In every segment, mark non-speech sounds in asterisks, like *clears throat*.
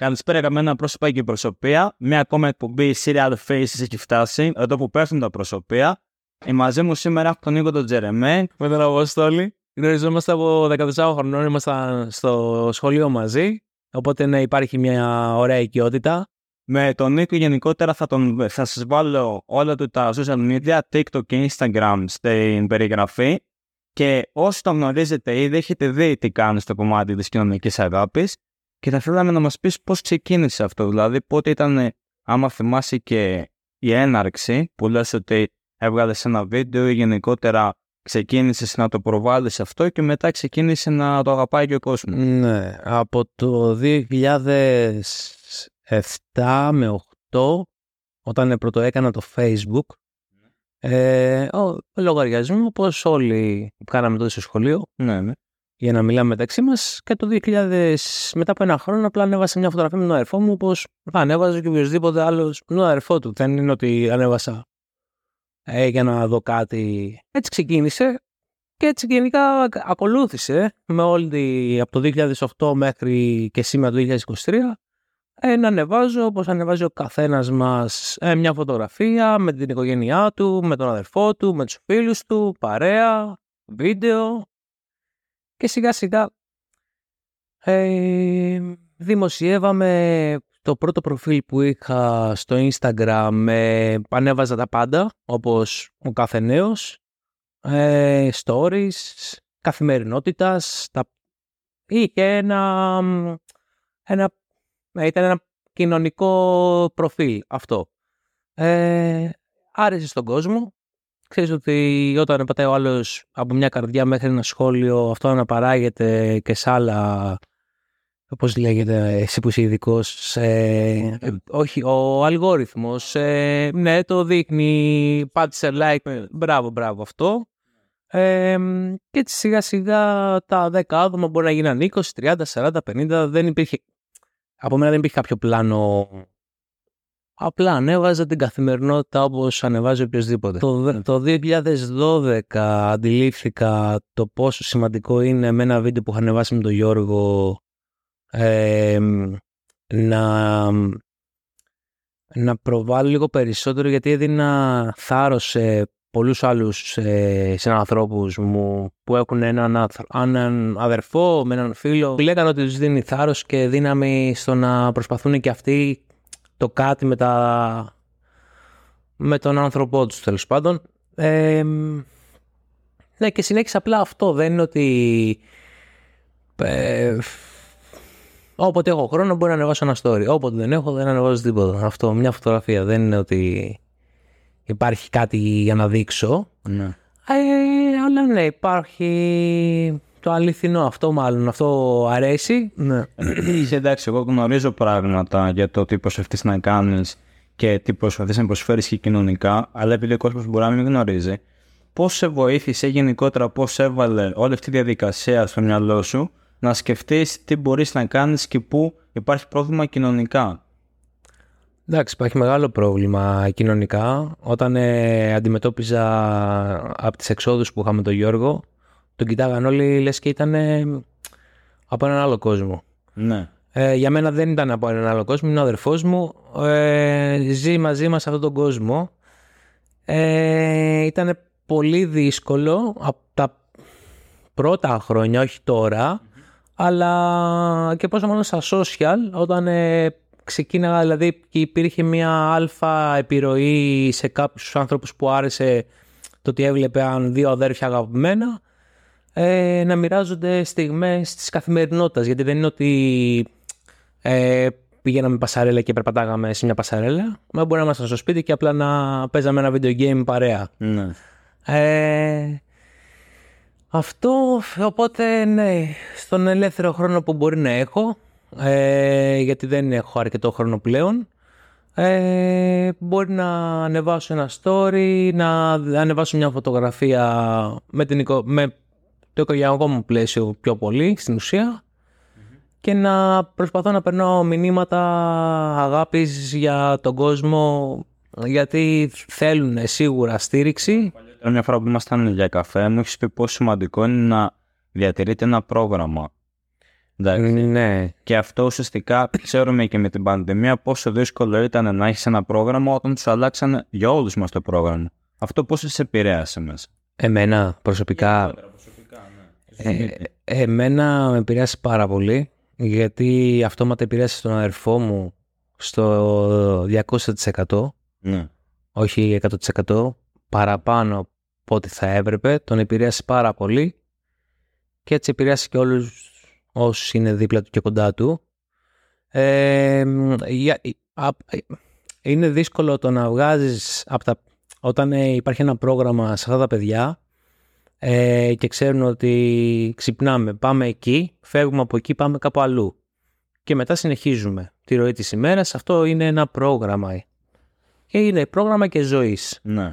Καλησπέρα καμένα πρόσωπα και προσωπία. Μια ακόμα εκπομπή Serial Faces έχει φτάσει, εδώ που πέφτουν τα προσωπία. Η μαζί μου σήμερα έχω τον Νίκο τον Τζερεμέ. Με τον Αποστόλη. Γνωριζόμαστε από 14 χρονών, ήμασταν στο σχολείο μαζί. Οπότε ναι, υπάρχει μια ωραία οικειότητα. Με τον Νίκο γενικότερα θα, τον, θα σας βάλω όλα του τα social media, TikTok και Instagram στην περιγραφή. Και όσοι τον γνωρίζετε ήδη έχετε δει τι κάνει στο κομμάτι της κοινωνικής αγάπης και θα θέλαμε να μας πεις πώς ξεκίνησε αυτό, δηλαδή πότε ήταν, άμα θυμάσαι και η έναρξη που λες ότι έβγαλες ένα βίντεο ή γενικότερα ξεκίνησες να το προβάλλεις αυτό και μετά ξεκίνησε να το αγαπάει και ο κόσμος. Ναι, από το 2007 με 8 όταν πρώτο έκανα το facebook ε, ο, λογαριασμό όπως όλοι που κάναμε τότε στο σχολείο Ναι, ναι. Για να μιλάμε μεταξύ μας και το 2000 μετά από ένα χρόνο απλά ανέβασα μια φωτογραφία με τον αδερφό μου όπως θα ανέβαζε και οποιοδήποτε άλλος με τον αδερφό του. Δεν είναι ότι ανέβασα ε, για να δω κάτι. Έτσι ξεκίνησε και έτσι γενικά ακολούθησε με όλη τη, από το 2008 μέχρι και σήμερα το 2023 ε, να ανεβάζω όπως ανεβάζει ο καθένας μας ε, μια φωτογραφία με την οικογένειά του, με τον αδερφό του, με τους φίλους του, παρέα, βίντεο και σιγά σιγά ε, δημοσιεύαμε το πρώτο προφίλ που είχα στο Instagram ε, ανέβαζα τα πάντα όπως ο κάθε νέος ε, stories καθημερινότητας τα... είχε ένα, ένα ε, ήταν ένα κοινωνικό προφίλ αυτό. Ε, άρεσε στον κόσμο Ξέρεις ότι όταν πατάει ο άλλος από μια καρδιά μέχρι ένα σχόλιο αυτό αναπαράγεται και σε άλλα Πώς λέγεται, εσύ που είσαι ειδικός. Ε, όχι, ο αλγόριθμος. Ε, ναι, το δείχνει. Πάτησε like. Μπράβο, μπράβο αυτό. Ε, και έτσι σιγά σιγά τα 10 άτομα μπορεί να γίνουν 20, 30, 40, 50. Δεν υπήρχε. Από μένα δεν υπήρχε κάποιο πλάνο. Απλά ανέβαζα την καθημερινότητα όπως ανεβάζει οποιοδήποτε. Το, το 2012 αντιλήφθηκα το πόσο σημαντικό είναι με ένα βίντεο που είχα ανεβάσει με τον Γιώργο να, να προβάλλω λίγο περισσότερο γιατί έδινα θάρρος σε πολλούς άλλους ε, συνανθρώπους μου που έχουν έναν, έναν αδερφό με έναν φίλο που λέγανε ότι τους δίνει θάρρος και δύναμη στο να προσπαθούν και αυτοί το κάτι με, τα, με τον άνθρωπό τους τέλος πάντων. ναι και συνέχισα απλά αυτό δεν είναι ότι ε, Όποτε έχω χρόνο μπορεί να ανεβάσω ένα story. Όποτε δεν έχω δεν ανεβάζω τίποτα. Αυτό, μια φωτογραφία. Δεν είναι ότι υπάρχει κάτι για να δείξω. Ναι. Ε, αλλά ναι, υπάρχει το αληθινό αυτό μάλλον. Αυτό αρέσει. Ναι. Είσαι εντάξει, εγώ γνωρίζω πράγματα για το τι προσπαθεί να κάνεις και τι προσπαθεί να προσφέρει και κοινωνικά, αλλά επειδή ο κόσμος μπορεί να μην γνωρίζει, πώς σε βοήθησε γενικότερα, πώς έβαλε όλη αυτή τη διαδικασία στο μυαλό σου να σκεφτείς τι μπορείς να κάνεις και πού υπάρχει πρόβλημα κοινωνικά; Εντάξει, υπάρχει μεγάλο πρόβλημα κοινωνικά. Όταν ε, αντιμετώπιζα από τις εξόδους που είχαμε τον Γιώργο, τον κοιτάγαν όλοι λες και ήταν από έναν άλλο κόσμο. Ναι. Ε, για μένα δεν ήταν από έναν άλλο κόσμο, είναι ο αδερφός μου. Ε, ζει μαζί μας σε αυτόν τον κόσμο. Ε, ήταν πολύ δύσκολο από τα πρώτα χρόνια, όχι τώρα, αλλά και πόσο μάλλον στα social, όταν ε, ξεκίναγα, δηλαδή και υπήρχε μια αλφα επιρροή σε κάποιους άνθρωπους που άρεσε το ότι έβλεπαν δύο αδέρφια αγαπημένα, ε, να μοιράζονται στιγμές της καθημερινότητας, γιατί δεν είναι ότι ε, πηγαίναμε πασαρέλα και περπατάγαμε σε μια πασαρέλα, μα μπορεί να ήμασταν στο σπίτι και απλά να παίζαμε ένα video game παρέα. Ναι. Ε, αυτό, οπότε ναι, στον ελεύθερο χρόνο που μπορεί να έχω, ε, γιατί δεν έχω αρκετό χρόνο πλέον, ε, μπορεί να ανεβάσω ένα story, να ανεβάσω μια φωτογραφία με, την, με το οικογενειακό μου πλαίσιο πιο πολύ, στην ουσια και να προσπαθώ να περνάω μηνύματα αγάπης για τον κόσμο, γιατί θέλουν σίγουρα στήριξη μια φορά που ήμασταν για καφέ, μου έχεις πει πόσο σημαντικό είναι να διατηρείτε ένα πρόγραμμα. Εντάξει. Ναι. Και αυτό ουσιαστικά ξέρουμε και με την πανδημία πόσο δύσκολο ήταν να έχεις ένα πρόγραμμα όταν τους αλλάξαν για όλους μας το πρόγραμμα. Αυτό πώ σε επηρέασε μέσα; Εμένα προσωπικά, ε, εμένα με επηρέασε πάρα πολύ γιατί αυτόματα επηρέασε τον αδερφό μου στο 200% Ναι. όχι 100% παραπάνω από ό,τι θα έπρεπε. Τον επηρέασε πάρα πολύ και έτσι επηρέασε και όλους όσους είναι δίπλα του και κοντά του. Ε, για- α- είναι δύσκολο το να βγάζεις από τα, όταν ε, υπάρχει ένα πρόγραμμα σε αυτά τα παιδιά ε, και ξέρουν ότι ξυπνάμε, πάμε εκεί, φεύγουμε από εκεί, πάμε κάπου αλλού και μετά συνεχίζουμε τη ροή της ημέρας. Αυτό είναι ένα πρόγραμμα και είναι πρόγραμμα και ζωής. ναι.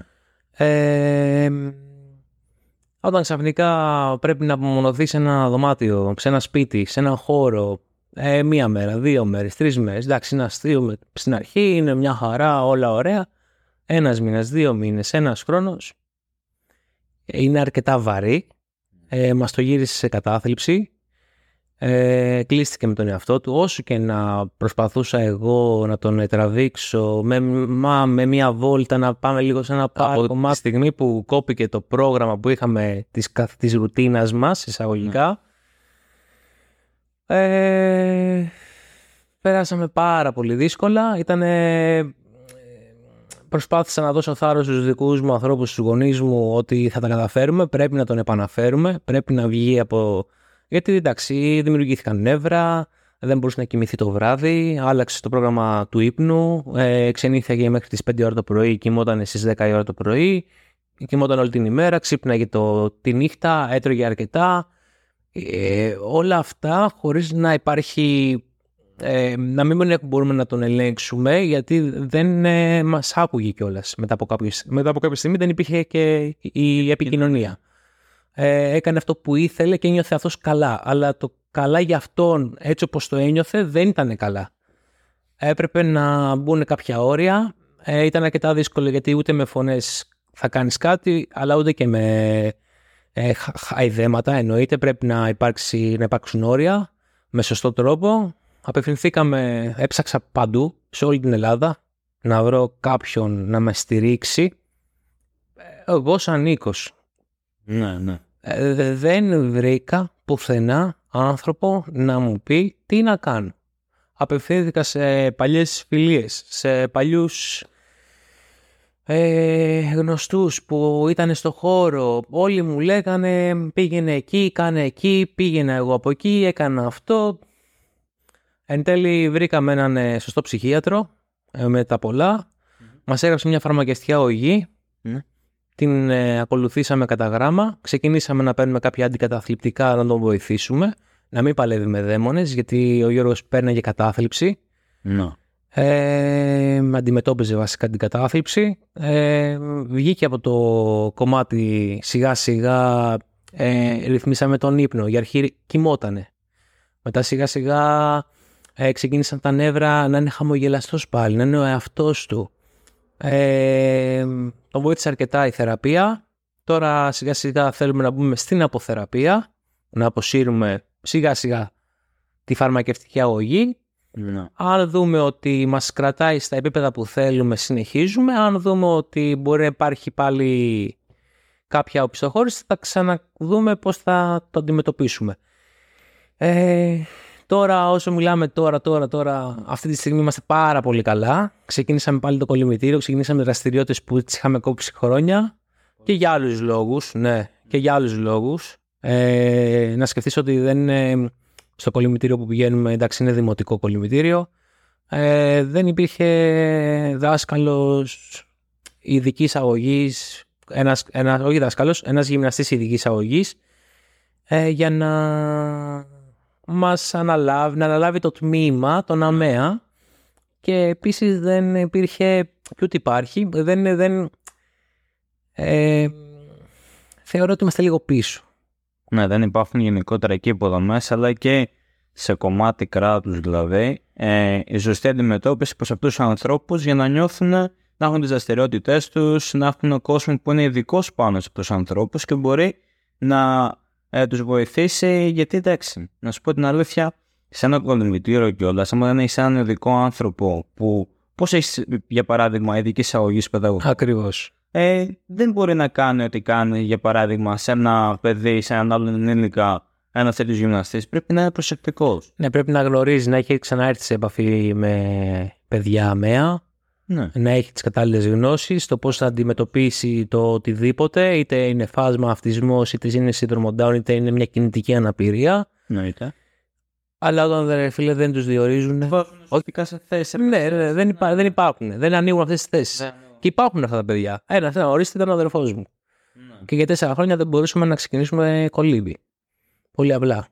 Ε, όταν ξαφνικά πρέπει να απομονωθείς σε ένα δωμάτιο, σε ένα σπίτι, σε ένα χώρο, ε, μία μέρα, δύο μέρες, τρεις μέρες, εντάξει είναι αστείο στην αρχή, είναι μια χαρά, όλα ωραία, ένας μήνας, δύο μήνες, ένας χρόνος, είναι αρκετά βαρύ, ε, μας το γύρισε σε κατάθλιψη, ε, κλείστηκε με τον εαυτό του. Όσο και να προσπαθούσα εγώ να τον τραβήξω με, μα, με μια βόλτα να πάμε λίγο σε ένα πάρκο μα τη στιγμή που κόπηκε το πρόγραμμα που είχαμε της, καθ- της ρουτίνας μας εισαγωγικά ε, περάσαμε πάρα πολύ δύσκολα. Ήταν προσπάθησα να δώσω θάρρος στους δικούς μου ανθρώπους, στους γονείς μου ότι θα τα καταφέρουμε, πρέπει να τον επαναφέρουμε, πρέπει να βγει από γιατί εντάξει, δημιουργήθηκαν νεύρα, δεν μπορούσε να κοιμηθεί το βράδυ, άλλαξε το πρόγραμμα του ύπνου, ε, ξενύχθηκε μέχρι τις 5 ώρα το πρωί, κοιμόταν στις 10 η ώρα το πρωί, κοιμόταν όλη την ημέρα, ξύπναγε το, τη νύχτα, έτρωγε αρκετά. Ε, όλα αυτά χωρίς να υπάρχει, ε, να μην μπορούμε να τον ελέγξουμε γιατί δεν ε, μας άκουγε κιόλας. Μετά, από κάποιο- μετά από κάποια στιγμή δεν υπήρχε και η επικοινωνία ε, έκανε αυτό που ήθελε και ένιωθε αυτός καλά. Αλλά το καλά για αυτόν, έτσι όπως το ένιωθε, δεν ήταν καλά. Έπρεπε να μπουν κάποια όρια. Ε, ήταν αρκετά δύσκολο γιατί ούτε με φωνές θα κάνεις κάτι, αλλά ούτε και με ε, χα- χαϊδέματα. Εννοείται πρέπει να, υπάρξει, να υπάρξουν όρια με σωστό τρόπο. Απευθυνθήκαμε, έψαξα παντού, σε όλη την Ελλάδα, να βρω κάποιον να με στηρίξει. Ε, Εγώ σαν Νίκος, Ναι, ναι. ε, δε- δεν βρήκα πουθενά άνθρωπο να μου πει τι να κάνω. Απευθύνθηκα σε παλιές φιλίες, σε παλιούς ε, γνωστούς που ήταν στο χώρο. Όλοι μου λέγανε πήγαινε εκεί, κάνε εκεί, πήγαινα εγώ από εκεί, έκανα αυτό. Εν τέλει βρήκαμε έναν ε, σωστό ψυχίατρο ε, με τα πολλά. Μας έγραψε μια φαρμακευτική αγωγή. Ναι. Την ε, ακολουθήσαμε κατά γράμμα. Ξεκινήσαμε να παίρνουμε κάποια αντικαταθλιπτικά να τον βοηθήσουμε. Να μην παλεύει με δαίμονες γιατί ο Γιώργος παίρναγε κατάθλιψη. Ναι. Ε, αντιμετώπιζε βασικά την κατάθλιψη. Ε, βγήκε από το κομμάτι σιγά σιγά ε, ρυθμίσαμε τον ύπνο. Για αρχή κοιμότανε. Μετά σιγά σιγά ε, ξεκίνησαν τα νεύρα να είναι χαμογελαστός πάλι, να είναι ο εαυτός του. Ε, τον βοήθησε αρκετά η θεραπεία. Τώρα σιγά σιγά θέλουμε να μπούμε στην αποθεραπεία, να αποσύρουμε σιγά σιγά τη φαρμακευτική αγωγή Ναι. αν δούμε ότι μας κρατάει στα επίπεδα που θέλουμε, συνεχίζουμε. Αν δούμε ότι μπορεί να υπάρχει πάλι κάποια οπισθοχώρηση, θα ξαναδούμε πώς θα το αντιμετωπίσουμε. Ε, τώρα, όσο μιλάμε τώρα, τώρα, τώρα, αυτή τη στιγμή είμαστε πάρα πολύ καλά. Ξεκίνησαμε πάλι το κολυμβητήριο, ξεκινήσαμε δραστηριότητες που τις είχαμε κόψει χρόνια και για άλλους λόγους, ναι, και για άλλους λόγους. Ε, να σκεφτείς ότι δεν είναι στο κολυμβητήριο που πηγαίνουμε, εντάξει είναι δημοτικό κολυμβητήριο, ε, δεν υπήρχε δάσκαλος ειδικής αγωγής, ένας, ένας, όχι δάσκαλος, ένας γυμναστής ειδικής αγωγής ε, για να μας αναλάβει, να αναλάβει το τμήμα, τον ΑΜΕΑ και επίσης δεν υπήρχε, και ούτε υπάρχει, δεν, δεν ε, θεωρώ ότι είμαστε λίγο πίσω. Ναι, δεν υπάρχουν γενικότερα εκεί υποδομές, αλλά και σε κομμάτι κράτους δηλαδή, ε, η σωστή αντιμετώπιση προς αυτούς τους ανθρώπους για να νιώθουν να έχουν τις δραστηριότητές τους, να έχουν κόσμος που είναι ειδικός πάνω σε αυτούς τους ανθρώπους και μπορεί να ε, τους βοηθήσει, γιατί εντάξει, να σου πω την αλήθεια, σε ένα κολυμβητήριο κιόλας, άμα δεν έχεις έναν ειδικό άνθρωπο που. Πώς έχεις, για παράδειγμα, ειδική εισαγωγής παιδαγωγού. Ακριβώς. Ε, δεν μπορεί να κάνει ό,τι κάνει, για παράδειγμα, σε ένα παιδί, σε έναν άλλον ενήλικα, ένα τέτοιος γυμναστής. Πρέπει να είναι προσεκτικός. Ναι, πρέπει να γνωρίζει, να έχει ξαναέρθει σε επαφή με παιδιά αμαία, Ναι. να έχει τις κατάλληλες γνώσεις, το πώς θα αντιμετωπίσει το οτιδήποτε, είτε είναι φάσμα αυτισμός, είτε είναι σύνδρομο Down, είτε είναι μια κινητική αναπηρία. Εννοείται. Αλλά όταν ρε φίλε δεν τους διορίζουν. Όχι σε θέση. Ναι, ναι, δεν, υπά, δεν υπάρχουν. Δεν ανοίγουν αυτές τις θέσεις. Και υπάρχουν αυτά τα παιδιά. Ένα, ένα, ορίστε ήταν ο αδερφός μου. Ναι. Και για τέσσερα χρόνια δεν μπορούσαμε να ξεκινήσουμε κολύμπι. Πολύ απλά.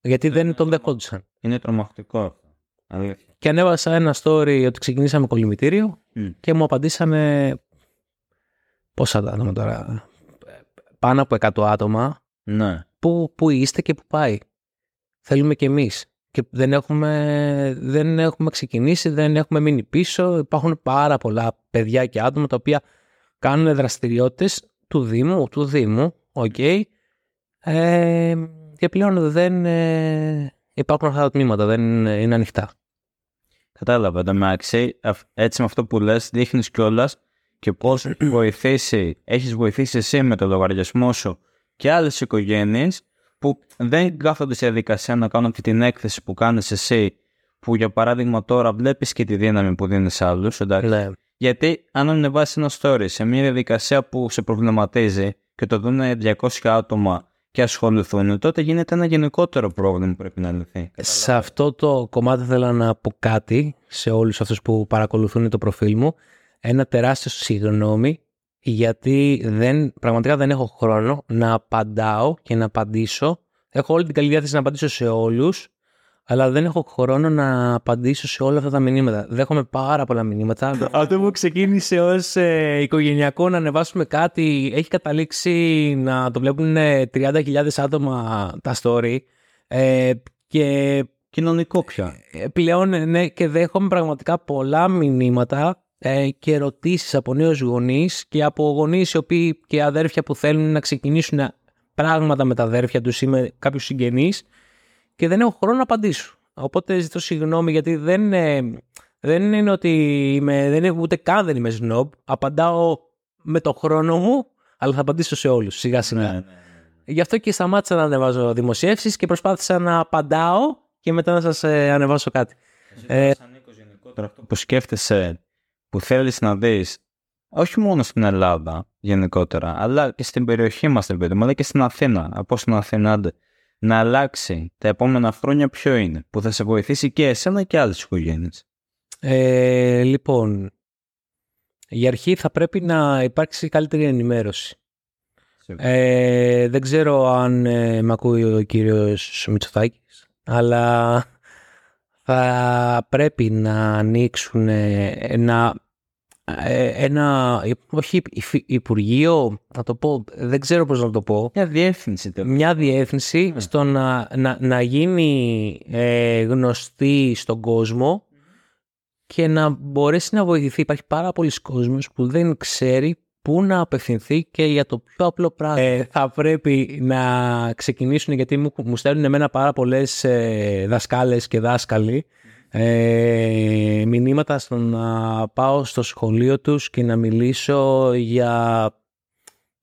Γιατί δεν τον δεχόντουσαν. Είναι τρομακτικό αυτό. Αλήθεια. Και ανέβασα ένα story ότι ξεκινήσαμε κολυμβητήριο Μμ. και μου απαντήσανε. Πόσα τα άτομα τώρα. Πάνω από 100 άτομα. Ναι. Πού, πού είστε και πού πάει. Θέλουμε κι εμείς. Και δεν έχουμε, δεν έχουμε ξεκινήσει, δεν έχουμε μείνει πίσω. Υπάρχουν πάρα πολλά παιδιά και άτομα τα οποία κάνουν δραστηριότητες του Δήμου, του Δήμου, οκ. Ε, και πλέον δεν ε, υπάρχουν αυτά τα τμήματα, δεν είναι ανοιχτά. Κατάλαβα. Εντάξει, έτσι με αυτό που λες δείχνεις κιόλας και πώς *clears throat* βοηθήσει, έχεις βοηθήσει εσύ με το λογαριασμό σου και άλλες οικογένειες που δεν κάθονται σε διαδικασία να κάνουν αυτή την έκθεση που κάνεις εσύ που για παράδειγμα τώρα βλέπεις και τη δύναμη που δίνεις σε άλλους, εντάξει. Ναι. Γιατί αν ανεβάσεις ένα story σε μια διαδικασία που σε προβληματίζει και το δουν 200 άτομα και ασχοληθούν, τότε γίνεται ένα γενικότερο πρόβλημα που πρέπει να λυθεί. Σε αυτό το κομμάτι θέλω να πω κάτι σε όλους αυτούς που παρακολουθούν το προφίλ μου. Ένα τεράστιο συγγνώμη γιατί δεν, πραγματικά δεν έχω χρόνο να απαντάω και να απαντήσω. Έχω όλη την καλή διάθεση να απαντήσω σε όλους αλλά δεν έχω χρόνο να απαντήσω σε όλα αυτά τα μηνύματα. Δέχομαι πάρα πολλά μηνύματα. *laughs* Αυτό που ξεκίνησε ως ε, οικογενειακό να ανεβάσουμε κάτι έχει καταλήξει να το βλέπουν ε, 30.000 άτομα τα story ε, και Κοινωνικό πια. ε, πλέον ε, ναι, και δέχομαι πραγματικά πολλά μηνύματα ε, και ερωτήσεις από νέους γονείς και από γονείς οι οποίοι και αδέρφια που θέλουν να ξεκινήσουν πράγματα με τα αδέρφια τους ή με κάποιους συγγενείς και δεν έχω χρόνο να απαντήσω. Οπότε ζητώ συγγνώμη γιατί δεν, ε, δεν είναι ότι είμαι, δεν είναι, ούτε καν δεν είμαι snob. Απαντάω με το χρόνο μου, αλλά θα απαντήσω σε όλους σιγά σιγά. Ναι, ναι. Γι' αυτό και σταμάτησα να ανεβάζω δημοσιεύσεις και προσπάθησα να απαντάω και μετά να σας ε, ανεβάσω κάτι. Ε, Σαν Νίκος γενικότερα αυτό που σκέφτεσαι, που θέλεις να δεις, όχι μόνο στην Ελλάδα γενικότερα, αλλά και στην περιοχή μας, ρε παιδί μου, αλλά και στην Αθήνα, από στην Αθήνα, άντε, να αλλάξει τα επόμενα χρόνια ποιο είναι, που θα σε βοηθήσει και εσένα και άλλες οικογένειες. Ε, λοιπόν, για αρχή θα πρέπει να υπάρξει καλύτερη ενημέρωση. Ε, δεν ξέρω αν ε, με ακούει ο κύριος Μητσοτάκης, αλλά θα πρέπει να ανοίξουν ε, ένα, ε, ένα όχι υφ- υπουργείο, να το πω, δεν ξέρω πώς να το πω, Μια διεύθυνση τέλος. μια διεύθυνση Ναι. στο να, να, να γίνει ε, γνωστή στον κόσμο και να μπορέσει να βοηθηθεί. Υπάρχει πάρα πολλοί κόσμος που δεν ξέρει πού να απευθυνθεί και για το πιο απλό πράγμα. Ε, θα πρέπει να ξεκινήσουν γιατί μου, μου στέλνουν εμένα πάρα πολλές ε, δασκάλες και δάσκαλοι ε, μηνύματα στο να πάω στο σχολείο τους και να μιλήσω για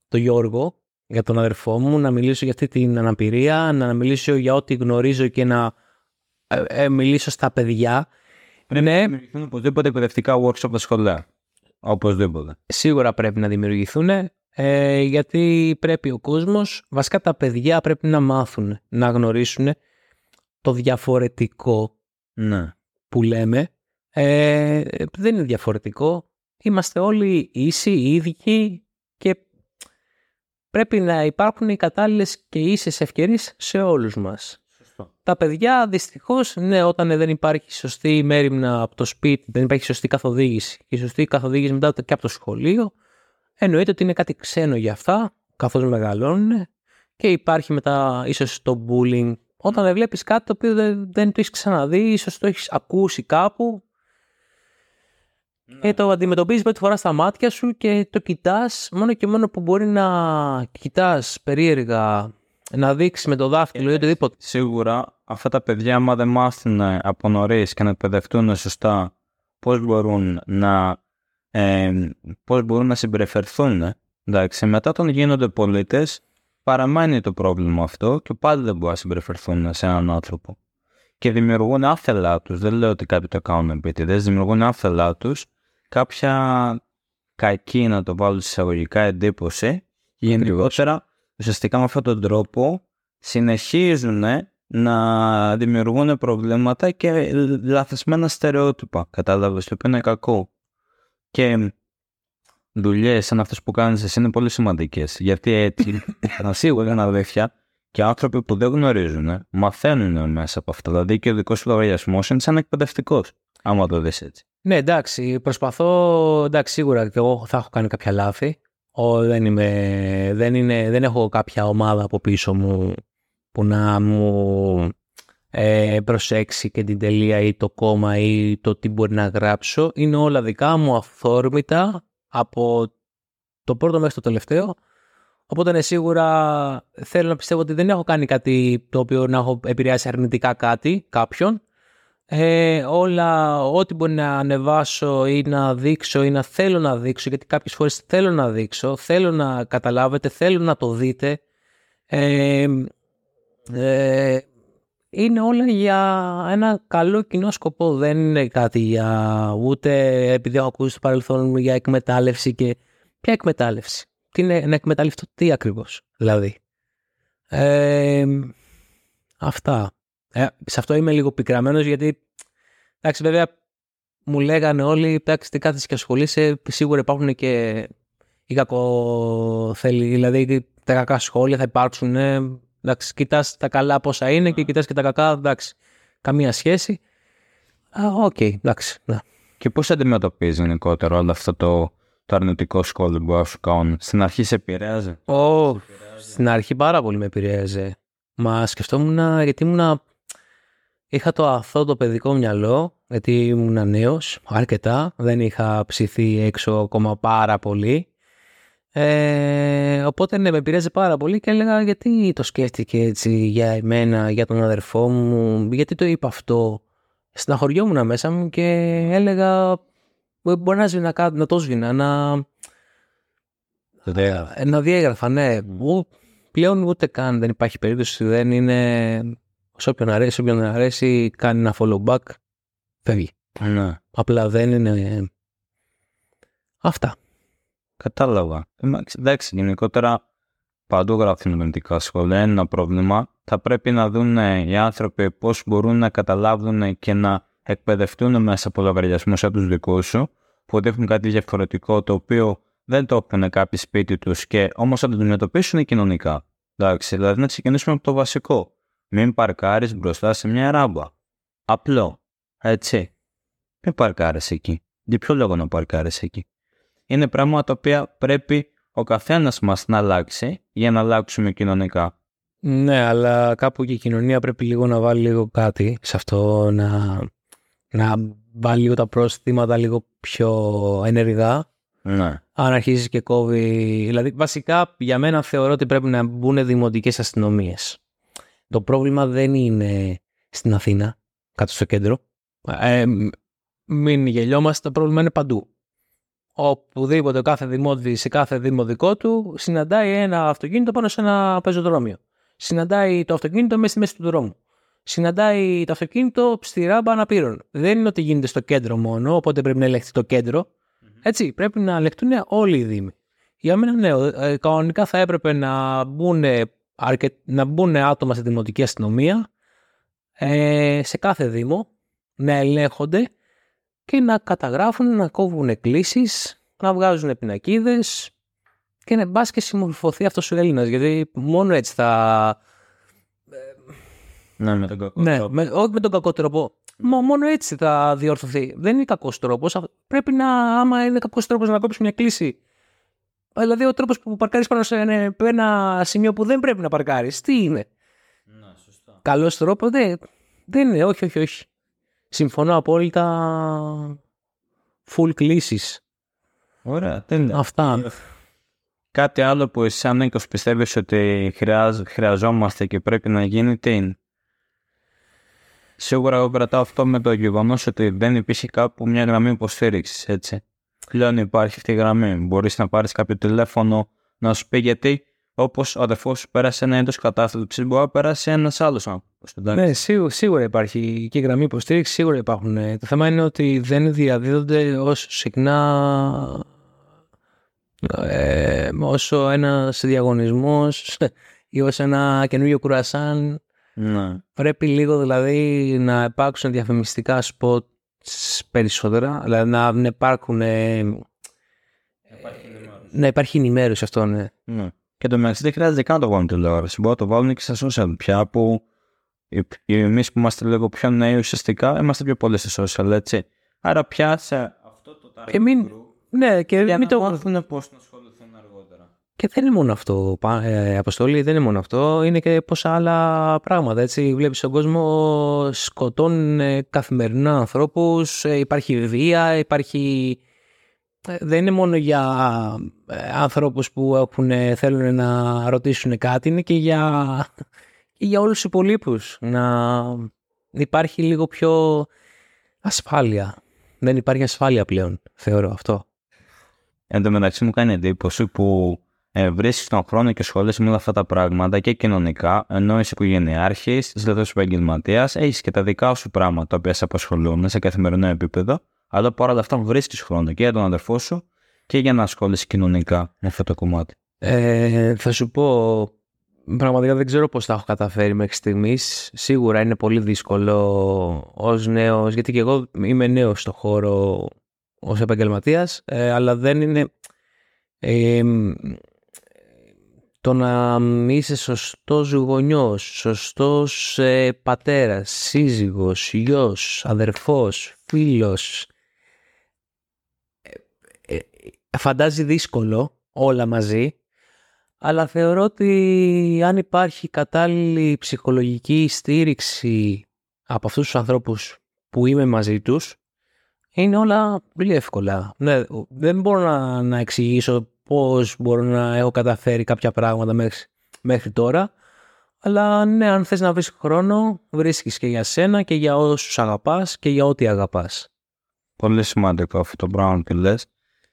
τον Γιώργο, για τον αδερφό μου, να μιλήσω για αυτή την αναπηρία, να μιλήσω για ό,τι γνωρίζω και να ε, ε, μιλήσω στα παιδιά. Πρέπει Ναι. να δημιουργηθούν οπωσδήποτε εκπαιδευτικά workshop στα σχολεία. Οπωσδήποτε. Σίγουρα πρέπει να δημιουργηθούν ε, γιατί πρέπει ο κόσμος, βασικά τα παιδιά πρέπει να μάθουν, να γνωρίσουν το διαφορετικό Ναι. Που λέμε. Ε, δεν είναι διαφορετικό. Είμαστε όλοι ίσοι, ίδιοι και πρέπει να υπάρχουν οι κατάλληλες και ίσες ευκαιρίες σε όλους μας. Σωστό. Τα παιδιά δυστυχώς, ναι, όταν δεν υπάρχει σωστή μέρημνα από το σπίτι, δεν υπάρχει σωστή καθοδήγηση και η σωστή καθοδήγηση μετά και από το σχολείο, εννοείται ότι είναι κάτι ξένο για αυτά, καθώς μεγαλώνουν και υπάρχει μετά ίσως το bullying. Όταν δεν βλέπεις κάτι το οποίο δεν, δεν το έχεις ξαναδεί, ίσως το έχεις ακούσει κάπου και το αντιμετωπίζεις πρώτη φορά στα μάτια σου και το κοιτάς μόνο και μόνο που μπορεί να κοιτάς περίεργα να δείξεις με το δάχτυλο ή οτιδήποτε. Σίγουρα αυτά τα παιδιά, άμα δεν μάθουν από νωρίς και να εκπαιδευτούν σωστά πώς μπορούν να, ε, πώς μπορούν να συμπεριφερθούν, εντάξει, μετά όταν γίνονται πολίτες, παραμένει το πρόβλημα αυτό και πάλι δεν μπορούν να συμπεριφερθούν σε έναν άνθρωπο. Και δημιουργούν άθελά τους. Δεν λέω ότι κάποιοι το κάνουν επίτηδες, δημιουργούν άθελά τους κάποια κακή, να το βάλω εισαγωγικά, εντύπωση. Γενικότερα, ουσιαστικά με αυτόν τον τρόπο συνεχίζουν να δημιουργούν προβλήματα και λαθασμένα στερεότυπα. Κατάλαβες, το οποίο είναι κακό. Και δουλειές σαν αυτές που κάνεις εσύ είναι πολύ σημαντικές. Γιατί έτσι, *coughs* να σίγουρα είναι αδέρφια και άνθρωποι που δεν γνωρίζουν μαθαίνουν μέσα από αυτά. Δηλαδή και ο δικός σου λογαριασμός είναι σαν εκπαιδευτικός, άμα το δεις έτσι. Ναι, εντάξει, προσπαθώ, εντάξει, σίγουρα και εγώ θα έχω κάνει κάποια λάθη. Ο, δεν, είμαι, δεν, είναι, δεν έχω κάποια ομάδα από πίσω μου που να μου ε, προσέξει και την τελεία ή το κόμμα ή το τι μπορεί να γράψω. Είναι όλα δικά μου αυθόρμητα από το πρώτο μέχρι το τελευταίο. Οπότε ναι, σίγουρα θέλω να πιστεύω ότι δεν έχω κάνει κάτι το οποίο να έχω επηρεάσει αρνητικά κάτι, κάποιον. Ε, όλα, ό,τι μπορεί να ανεβάσω ή να δείξω ή να θέλω να δείξω, γιατί κάποιες φορές θέλω να δείξω, θέλω να καταλάβετε, θέλω να το δείτε. Ε, ε, είναι όλα για ένα καλό κοινό σκοπό. Δεν είναι κάτι για ούτε επειδή έχω ακούσει στο παρελθόν για εκμετάλλευση και ποια εκμετάλλευση; Τι είναι να εκμεταλλευτώ τι ακριβώς δηλαδή; Ε, αυτά. Ε, σε αυτό είμαι λίγο πικραμένος γιατί εντάξει βέβαια μου λέγανε όλοι εντάξει τι κάθεσαι και ασχολείσαι σίγουρα υπάρχουν και οι κακοθέλη δηλαδή τα κακά σχόλια θα υπάρξουν Εντάξει, κοιτάς τα καλά πόσα είναι και κοιτάς και τα κακά, εντάξει, καμία σχέση. Ok, okay, εντάξει. Ναι. Και πώς αντιμετωπίζεις γενικότερα όλο αυτό το, το αρνητικό σχόλιο που σου κάνουν. Στην αρχή σε επηρέαζε; Ω, στην αρχή πάρα πολύ με επηρέαζε. Μα σκεφτόμουν γιατί ήμουν. Είχα το αθώο το παιδικό μυαλό, γιατί ήμουν νέος, αρκετά. Δεν είχα ψηθεί έξω ακόμα πάρα πολύ. Ε, οπότε ναι, με πειράζει πάρα πολύ και έλεγα γιατί το σκέφτηκε έτσι για εμένα, για τον αδερφό μου, γιατί το είπα αυτό; Στεναχωριόμουν μέσα μου και έλεγα μπορεί να σβήνα κάτι, να το σβήνα, να... Ε, να διέγραφα, ναι. Πλέον ούτε καν δεν υπάρχει περίπτωση, δεν είναι... Σε όποιον αρέσει, όποιον αρέσει, κάνει ένα follow back, φεύγει. Ναι. Απλά δεν είναι... Αυτά. Κατάλαβα. Εντάξει, γενικότερα παντού γράφουν νοητικά σχόλια. Είναι ένα πρόβλημα. Θα πρέπει να δουν οι άνθρωποι πώς μπορούν να καταλάβουν και να εκπαιδευτούν μέσα από λογαριασμού σαν τους δικούς σου, που δείχνουν κάτι διαφορετικό το οποίο δεν το έχουν κάποιοι σπίτι τους και όμως θα το αντιμετωπίσουν κοινωνικά. Εντάξει, δηλαδή να ξεκινήσουμε από το βασικό. Μην παρκάρεις μπροστά σε μια ράμπα. Απλό. Έτσι. Μην παρκάρει εκεί. Για ποιο λόγο να παρκάρει εκεί; Είναι πράγματα τα οποία πρέπει ο καθένας μας να αλλάξει για να αλλάξουμε κοινωνικά. Ναι, αλλά κάπου και η κοινωνία πρέπει λίγο να βάλει λίγο κάτι σε αυτό, να, να βάλει λίγο τα πρόσθήματα λίγο πιο ενεργά. Ναι. Αν αρχίζεις και κόβει. Δηλαδή, βασικά για μένα θεωρώ ότι πρέπει να μπουν δημοτικές αστυνομίες. Το πρόβλημα δεν είναι στην Αθήνα, κάτω στο κέντρο. Ε, μην γελιόμαστε, το πρόβλημα είναι παντού οπουδήποτε κάθε δημότη σε κάθε δήμο δικό του συναντάει ένα αυτοκίνητο πάνω σε ένα πεζοδρόμιο. Συναντάει το αυτοκίνητο μέσα στη μέση του δρόμου. Συναντάει το αυτοκίνητο στη ράμπα αναπήρων. Δεν είναι ότι γίνεται στο κέντρο μόνο, οπότε πρέπει να ελεγχθεί το κεντρο Έτσι, πρέπει να ελεγχθούν όλοι οι δήμοι. Για μένα, ναι, ε, κανονικά θα έπρεπε να μπουν, αρκε... να μπουν άτομα στη δημοτική αστυνομία ε, σε κάθε δήμο, να ελέγχονται και να καταγράφουν, να κόβουν εκκλήσεις, να βγάζουν πινακίδες και να μπας και συμμορφωθεί αυτός ο Έλληνας. Γιατί μόνο έτσι θα. Ναι, με τον κακό ναι, τρόπο. Με, όχι με τον κακό τρόπο. Μα μόνο έτσι θα διορθωθεί. Δεν είναι κακός τρόπος. Πρέπει να, άμα είναι κακός τρόπος να κόψεις μια κλίση. Δηλαδή, ο τρόπος που παρκάρεις πάνω σε ένα σημείο που δεν πρέπει να παρκάρεις, τι είναι; Ναι, σωστά. Καλός τρόπος, δεν, δεν είναι. Όχι, όχι, όχι. Συμφωνώ απόλυτα. Full κλήσεις. Ωραία, τέλεια. Αυτά. κάτι άλλο που εσύ σαν Νίκος πιστεύεις ότι χρειάζ, χρειαζόμαστε και πρέπει να γίνει, τι είναι; Σίγουρα εγώ κρατάω αυτό με το γεγονός ότι δεν υπήρχε κάπου μια γραμμή υποστήριξης, έτσι. Πλέον υπάρχει αυτή η γραμμή. Μπορείς να πάρεις κάποιο τηλέφωνο να σου πει γιατί, όπως ο αδερφός σου πέρασε ένα έντος κατάθλιψη, μπορεί να πέρασε ένας άλλος άνθρωπος. Ναι, σίγουρα, σίγουρα υπάρχει και η γραμμή υποστήριξης, σίγουρα υπάρχουν. Το θέμα είναι ότι δεν διαδίδονται όσο συχνά ε, όσο ένας διαγωνισμός *laughs* ή ως ένα καινούριο κουρασάν Ναι. Πρέπει λίγο δηλαδή να υπάρξουν διαφημιστικά σποτ περισσότερα, δηλαδή να, να υπάρχουν. ε, να υπάρχει ενημέρωση αυτό, ναι. Ναι. Και το μεταξύ δεν χρειάζεται καν να το βάλουν τηλεόραση. Μπορεί να το βάλουν και στα social πια που εμείς που είμαστε λίγο πιο νέοι ουσιαστικά είμαστε πιο πολλοί στα social, έτσι. Άρα πια σε αυτό το target Και μην- group, Ναι, και, για μην να το... μάθουν πώς να ασχοληθούν αργότερα. και δεν είναι μόνο αυτό, πα- ε, Αποστολή, δεν είναι μόνο αυτό. Είναι και πόσα άλλα πράγματα. Έτσι. Βλέπεις τον κόσμο σκοτώνουν ε, καθημερινά ανθρώπους, ε, υπάρχει βία, υπάρχει... ε, Δεν είναι μόνο για ε, ανθρώπους που έχουν, ε, θέλουν να ρωτήσουν κάτι, είναι και για, και για όλους τους υπολείπους. Να υπάρχει λίγο πιο ασφάλεια. Δεν υπάρχει ασφάλεια πλέον, θεωρώ αυτό. Εν τω μεταξύ μου κάνει εντύπωση που ε, βρίσκεις τον χρόνο και ασχολείσαι με όλα αυτά τα πράγματα και κοινωνικά, ενώ είσαι οικογενειάρχης, είσαι δηλαδή επαγγελματίας, έχεις και τα δικά σου πράγματα τα οποία σε απασχολούν σε καθημερινό επίπεδο, αλλά παρόλα αυτά βρίσκεις χρόνο και για τον αδερφό σου και για να ασχολείσαι κοινωνικά με αυτό το κομμάτι. Ε, θα σου πω, πραγματικά δεν ξέρω πώς τα έχω καταφέρει μέχρι στιγμής. Σίγουρα είναι πολύ δύσκολο ως νέος, γιατί και εγώ είμαι νέος στο χώρο ως επαγγελματίας, ε, αλλά δεν είναι... ε, το να είσαι σωστός γονιός, σωστός ε, πατέρας, σύζυγος, γιος, αδερφός, φίλος, ε, ε, φαντάζει δύσκολο όλα μαζί, αλλά θεωρώ ότι αν υπάρχει κατάλληλη ψυχολογική στήριξη από αυτούς τους ανθρώπους που είμαι μαζί τους, είναι όλα πολύ εύκολα. Ναι, δεν μπορώ να, να εξηγήσω πώς μπορώ να έχω καταφέρει κάποια πράγματα μέχρι, μέχρι τώρα, αλλά ναι, αν θες να βρεις χρόνο, βρίσκεις και για σένα και για όσους αγαπάς και για ό,τι αγαπάς. Πολύ σημαντικό αυτό το πράγμα που λες.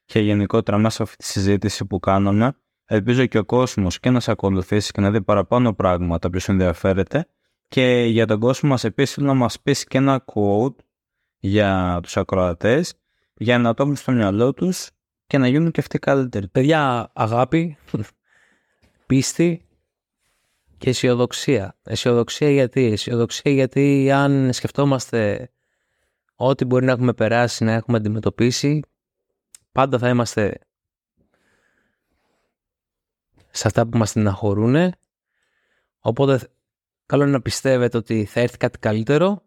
Και γενικότερα μέσα σε αυτή τη συζήτηση που κάναμε, ελπίζω και ο κόσμος και να σε ακολουθήσει και να δει παραπάνω πράγματα που σου ενδιαφέρεται. Και για τον κόσμο μας επίσης θέλω να μας πεις και ένα quote για τους ακροατές, για να το έχουν στο μυαλό τους και να γίνουν και αυτοί καλύτεροι. Παιδιά, αγάπη, πίστη και αισιοδοξία. Αισιοδοξία γιατί, αισιοδοξία γιατί αν σκεφτόμαστε ό,τι μπορεί να έχουμε περάσει, να έχουμε αντιμετωπίσει, πάντα θα είμαστε σε αυτά που μας στεναχωρούν. Οπότε καλό είναι να πιστεύετε ότι θα έρθει κάτι καλύτερο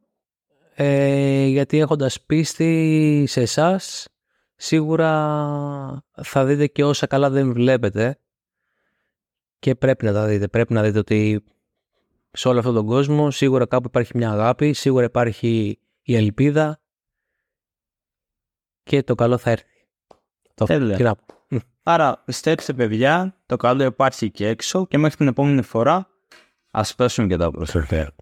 ε, γιατί έχοντας πίστη σε εσάς σίγουρα θα δείτε και όσα καλά δεν βλέπετε και πρέπει να τα δείτε. Πρέπει να δείτε ότι σε όλο αυτόν τον κόσμο σίγουρα κάπου υπάρχει μια αγάπη, σίγουρα υπάρχει η ελπίδα και το καλό θα έρθει. Το Τέλεια. τι να πω. Άρα πιστέψτε παιδιά, το καλό υπάρχει και έξω και μέχρι την επόμενη φορά ας πέσουν και τα προσωπικά.